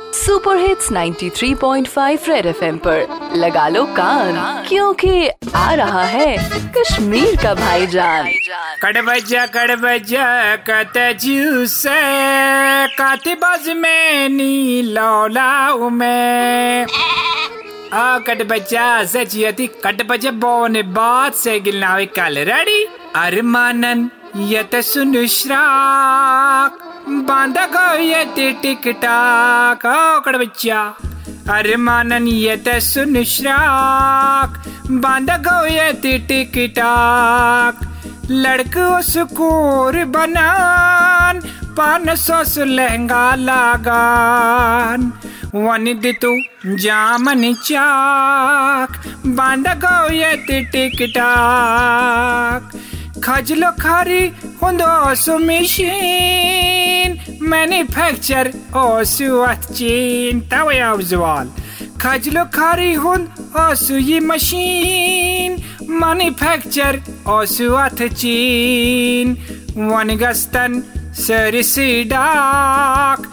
Super hits 93.5 red FM पर। लगा लो कान, क्योंकि आ रहा है कश्मीर का भाईजान। कड़ बजा कड़ बजा, कत जूस बज में नी लौलाऊ में आ, कट बच्चा सचियती, कट बच्चा बोने बात से गिलनावे कल। रेडी अरमानन। यत सुनुश्राक बांधा गो यति टिक टाक ओ कट बच्चा अरमानन यत सुनुश्राक गो यति लड़को सुकूर बनान, पान सौस लहंगा लगान। वन दितु जामन चाक बाँध गो यति टिक टाक खजलो खारी हुंदो सुमिशीन मैन्युफैक्चर ओसु चीन तवे अवजवाल खजलो खारी हुन ओसु ये मशीन मैन्युफैक्चर ओसु चीन वन गस्तन सरसी डाक बांधा गो ये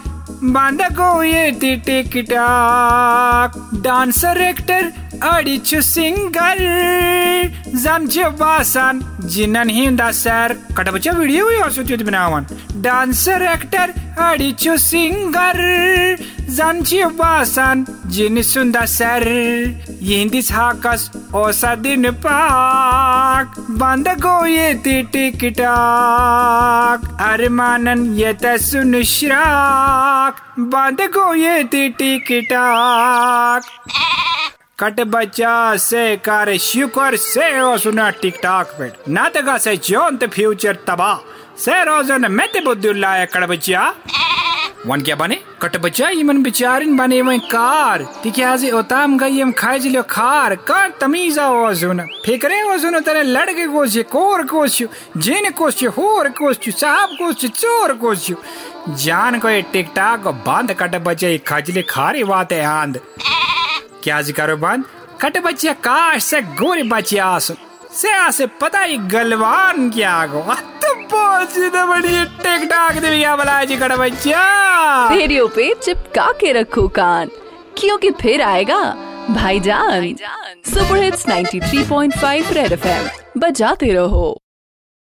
TikTok dancer, actor, अडिचु सिंगर। जमचे बासान, जिनन हिंदा सर। कटबचा वीडियो भी और सुचित बनावन। डांसर, एक्टर, अडिचु सिंगर। सुंदा सर यहिंदी हाकस ओसा दिन पाक बंद गो ये टिक टाक अरमानन ये सुनश्राक बंद गो ये टिक टाक कट बच्चा से कर शुक्र से ओ सुना टिकटॉक पे ना तगा से जोन ते फ्यूचर तबाह से रोजन में ते बुद्दुल्ला है कट बच्चा वन क्या बने कट बच्चा यमन बिचारिन बने वही कार। तिक्याजे ओताम गई हम खाए जिलो खार। कार तमीजा ओ सुन फिक्रे ओ सुन तेरे लड़के को छे कोर को छु जिन को छु होर को छु साहब को छु चोर को छु जान को टिकटॉक बंद कट बच्चे खजले खारी वाते आंद क्या जी करो बंद कट बच्चिया काश से गोरी बच्चिया आसु। से आसे पता ही गलवान क्या गो। बड़ी टिक दिया रेडियो पे चिपका के रखो कान। क्योंकि फिर आएगा भाईजान। Super hits 93.5 red FM. बजाते रहो।